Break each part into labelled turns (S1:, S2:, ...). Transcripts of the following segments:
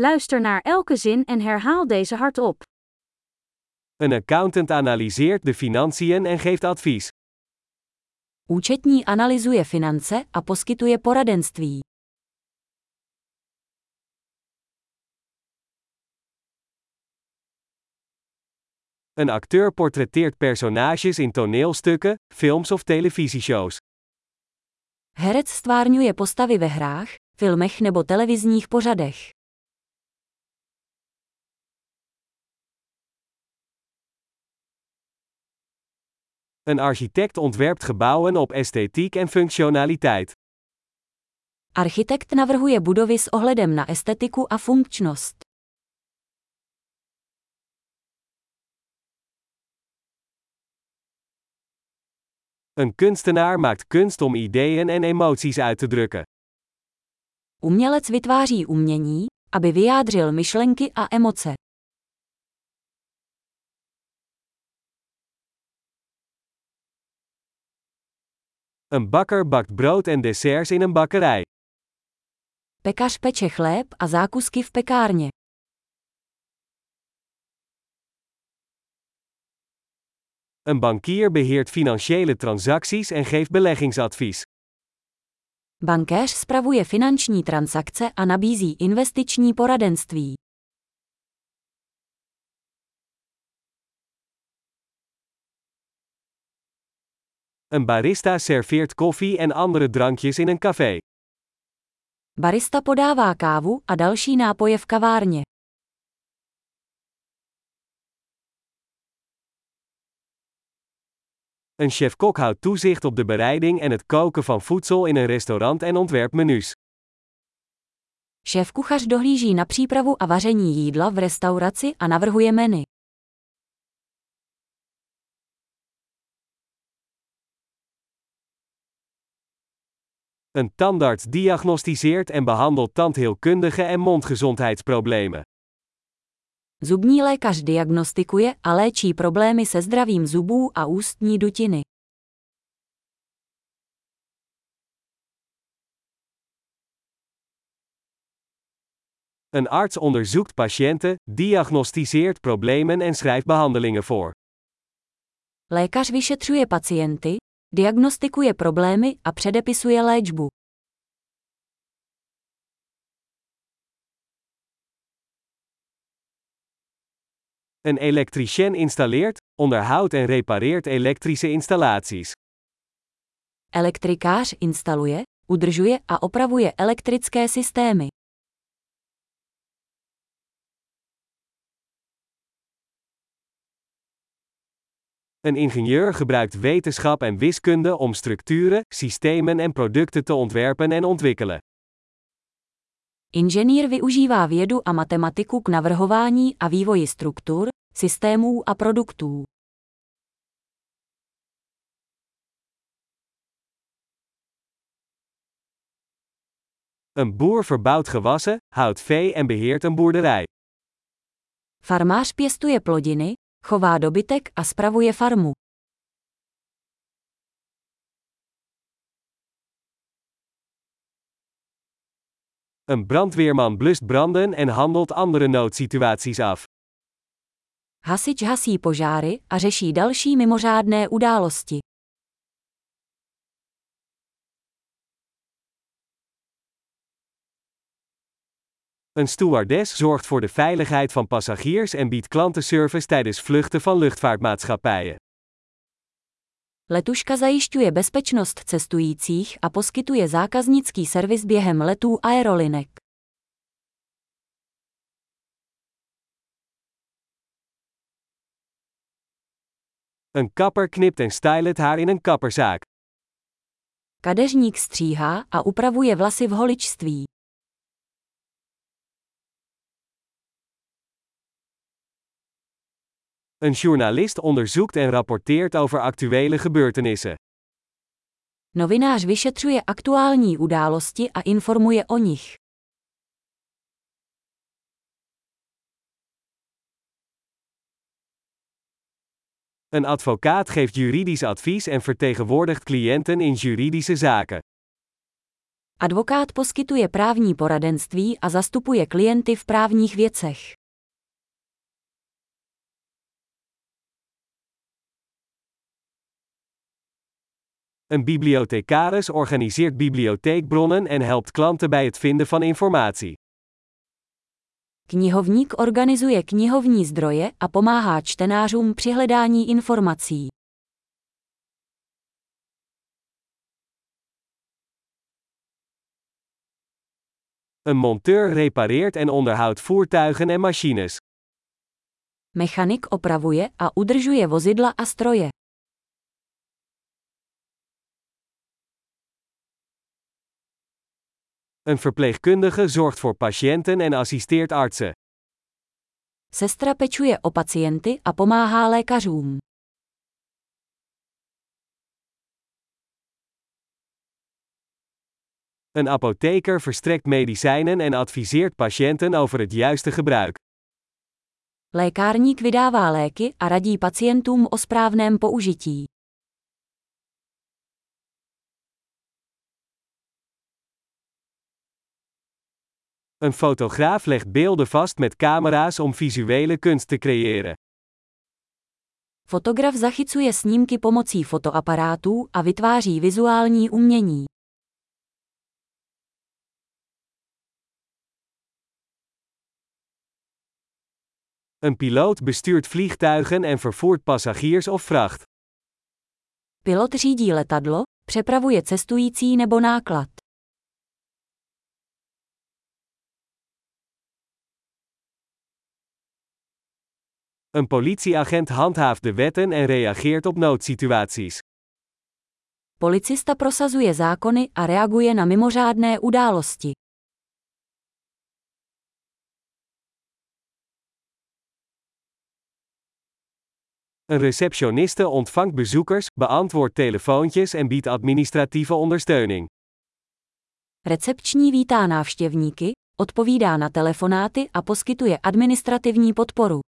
S1: Luister naar elke zin en herhaal deze hardop.
S2: Een accountant analyseert de financiën en geeft advies.
S3: Účetní analyzuje finance a poskytuje poradenství.
S2: Een acteur portretteert personages in toneelstukken, films of televisieshows.
S3: Herec stvárňuje postavy ve hrách, filmech nebo televizních pořadech.
S2: Een architect ontwerpt gebouwen op esthetiek en functionaliteit.
S3: Architekt navrhuje budovy s ohledem na estetiku a funkčnost.
S2: Een kunstenaar maakt kunst om ideeën en emoties uit te drukken.
S3: Umělec vytváří umění, aby vyjádřil myšlenky a emoce.
S2: Een bakker bakt brood en desserts in een bakkerij.
S3: Pekař peče chléb a zákusky v pekárně.
S2: Een bankier beheert financiële transacties en geeft beleggingsadvies.
S3: Bankéř spravuje finanční transakce a nabízí investiční poradenství.
S2: Een barista serveert koffie en andere drankjes in een café.
S3: Barista podává kávu a další nápoje v kavárně.
S2: Een chef-kok houdt toezicht op de bereiding en het koken van voedsel in een restaurant en ontwerpt menus.
S3: Šéf-kuchař dohlíží na přípravu a vaření jídla v restauraci a navrhuje menu.
S2: Een tandarts diagnosticeert en behandelt tandheelkundige en mondgezondheidsproblemen.
S3: Zubní lékař diagnostikuje a léčí problémy se zdravím zubů a ústní dutiny.
S2: Een arts onderzoekt patiënten, diagnosticeert problemen en schrijft behandelingen voor.
S3: Lékař vyšetřuje pacienty, diagnostikuje problémy a předepisuje léčbu.
S2: Een elektricien installeert, onderhoudt en repareert elektrische installaties.
S3: Elektrikář instaluje, udržuje a opravuje elektrické systémy.
S2: Een ingenieur gebruikt wetenschap en wiskunde om structuren, systemen en producten te ontwerpen en ontwikkelen.
S3: Inženýr využívá vědu a matematiku k navrhování a vývoji struktur, systémů a produktů.
S2: Een boer verbouwt gewassen, houdt vee en beheert een boerderij.
S3: Farmář pěstuje plodiny, chová dobytek a spravuje farmu.
S2: Een brandweerman blust branden en handelt andere noodsituaties af.
S3: Hasič hasí požáry a řeší další mimořádné události.
S2: Een stewardess zorgt voor de veiligheid van passagiers en biedt klantenservice tijdens vluchten van luchtvaartmaatschappijen.
S3: Letuška zajišťuje bezpečnost cestujících a poskytuje zákaznický servis během letů aerolinek.
S2: Een kapper knipt en stylt het haar in een kapperzaak.
S3: Kadeřník stříhá a upravuje vlasy v holičství.
S2: Een journalist onderzoekt en rapporteert over actuele gebeurtenissen.
S3: Novinář vyšetřuje aktuální události a informuje o nich.
S2: Een advocaat geeft juridisch advies en vertegenwoordigt cliënten in juridische zaken.
S3: Advokát poskytuje právní poradenství a zastupuje klienty v právních věcech.
S2: Een bibliothecaris organiseert bibliotheekbronnen en helpt klanten bij het vinden van informatie.
S3: Knihovník organizuje knihovní zdroje a pomáhá čtenářům při hledání informací.
S2: Een monteur repareert en onderhoudt voertuigen en machines.
S3: Mechanik opravuje a udržuje vozidla a stroje.
S2: Een verpleegkundige zorgt voor patiënten en assisteert artsen.
S3: Sestra pečuje o pacienty a pomáhá lékařům.
S2: Een apotheker verstrekt medicijnen en adviseert patiënten over het juiste gebruik.
S3: Lékárník vydává léky a radí pacientům o správném použití.
S2: Een fotograaf legt beelden vast met camera's om visuele kunst te creëren.
S3: Fotograf zachycuje snímky pomocí fotoaparátů a vytváří vizuální umění.
S2: Een piloot bestuurt vliegtuigen en vervoert passagiers of vracht.
S3: Pilot řídí letadlo, přepravuje cestující nebo náklad.
S2: Een politieagent handhaaft de wetten en reageert op noodsituaties.
S3: Policista prosazuje zákony a reaguje na mimořádné události.
S2: Een receptioniste ontvangt bezoekers, beantwoordt telefoontjes en biedt administratieve ondersteuning.
S3: Recepční vítá návštěvníky, odpovídá na telefonáty a poskytuje administrativní podporu.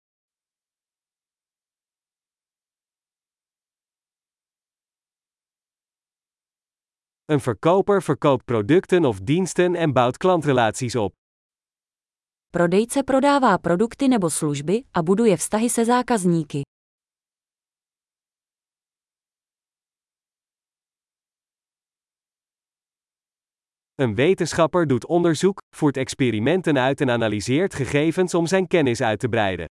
S2: Een verkoper verkoopt producten of diensten en bouwt klantrelaties op.
S3: Prodejce prodává produkty nebo služby a buduje vztahy se zákazníky.
S2: Een wetenschapper doet onderzoek, voert experimenten uit en analyseert gegevens om zijn kennis uit te breiden.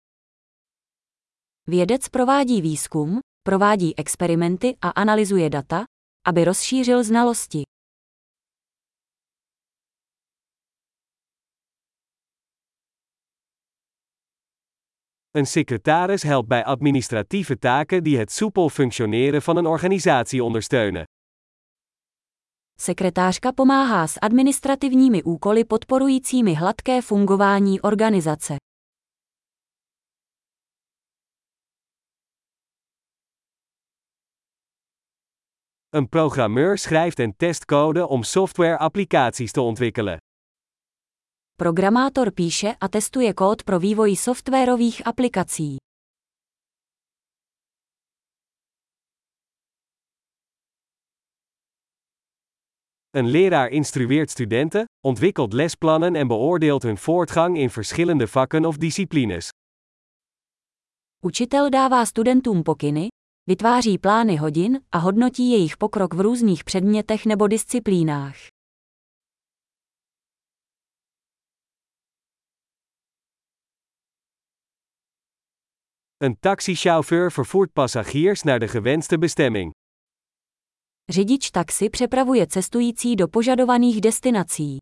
S3: Vědec provádí výzkum, provádí experimenty a analyzuje data, aby rozšířil znalosti.
S2: Een secretaris helpt bij administratieve taken die het soepel functioneren van een organisatie ondersteunen.
S3: Sekretářka pomáhá s administrativními úkoly podporujícími hladké fungování organizace.
S2: Een programmeur schrijft en test code om software-applicaties te ontwikkelen.
S3: Programátor píše a testuje kód pro vývoj softwarových aplikací.
S2: Een leraar instrueert studenten, ontwikkelt lesplannen en beoordeelt hun voortgang in verschillende vakken of disciplines.
S3: Učitel dává studentům pokyny, vytváří plány hodin a hodnotí jejich pokrok v různých předmětech nebo disciplínách.
S2: Een taxichauffeur vervoert passagiers naar de gewenste bestemming.
S3: Řidič taxi přepravuje cestující do požadovaných destinací.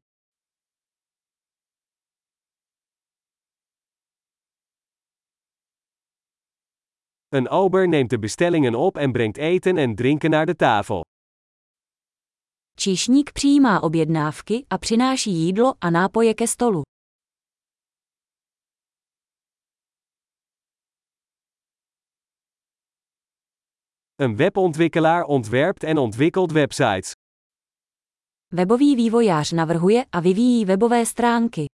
S2: Een ober neemt de bestellingen op en brengt eten en drinken naar de tafel.
S3: Číšník přijímá objednávky a přináší jídlo a nápoje ke stolu.
S2: Een webontwikkelaar ontwerpt en ontwikkelt websites.
S3: Webový vývojář navrhuje a vyvíjí webové stránky.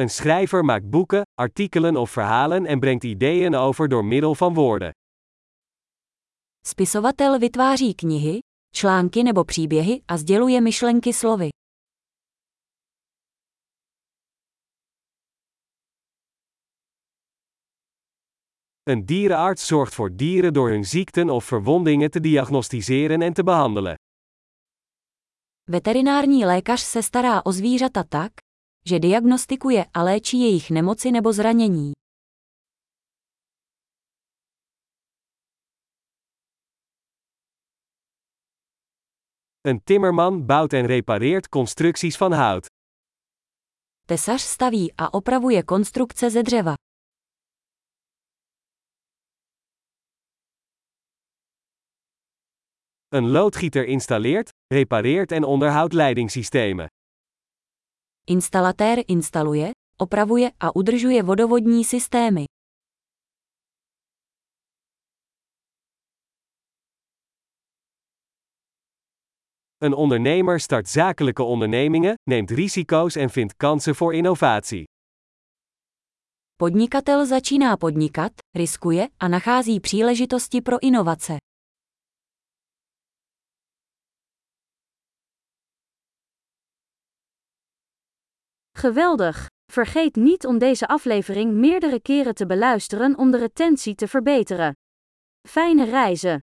S2: Een schrijver maakt boeken, artikelen of verhalen en brengt ideeën over door middel van woorden.
S3: Spisovatel vytváří knihy, články nebo příběhy a sděluje myšlenky slovy.
S2: Een dierenarts zorgt voor dieren door hun ziekten of verwondingen te diagnosticeren en te behandelen.
S3: Veterinární lékař se stará o zvířata tak, že diagnostikuje a léčí jejich nemoci nebo zranění.
S2: Een timmerman bouwt en repareert constructies van hout.
S3: Tesař staví a opravuje konstrukce ze dřeva.
S2: Een loodgieter installeert, repareert en onderhoudt leidingssystemen.
S3: Instalatér instaluje, opravuje a udržuje vodovodní systémy.
S2: Een ondernemer start zakelijke ondernemingen, neemt risico's en vindt kansen voor innovatie.
S3: Podnikatel začíná podnikat, riskuje a nachází příležitosti pro inovace.
S1: Geweldig! Vergeet niet om deze aflevering meerdere keren te beluisteren om de retentie te verbeteren. Fijne reizen!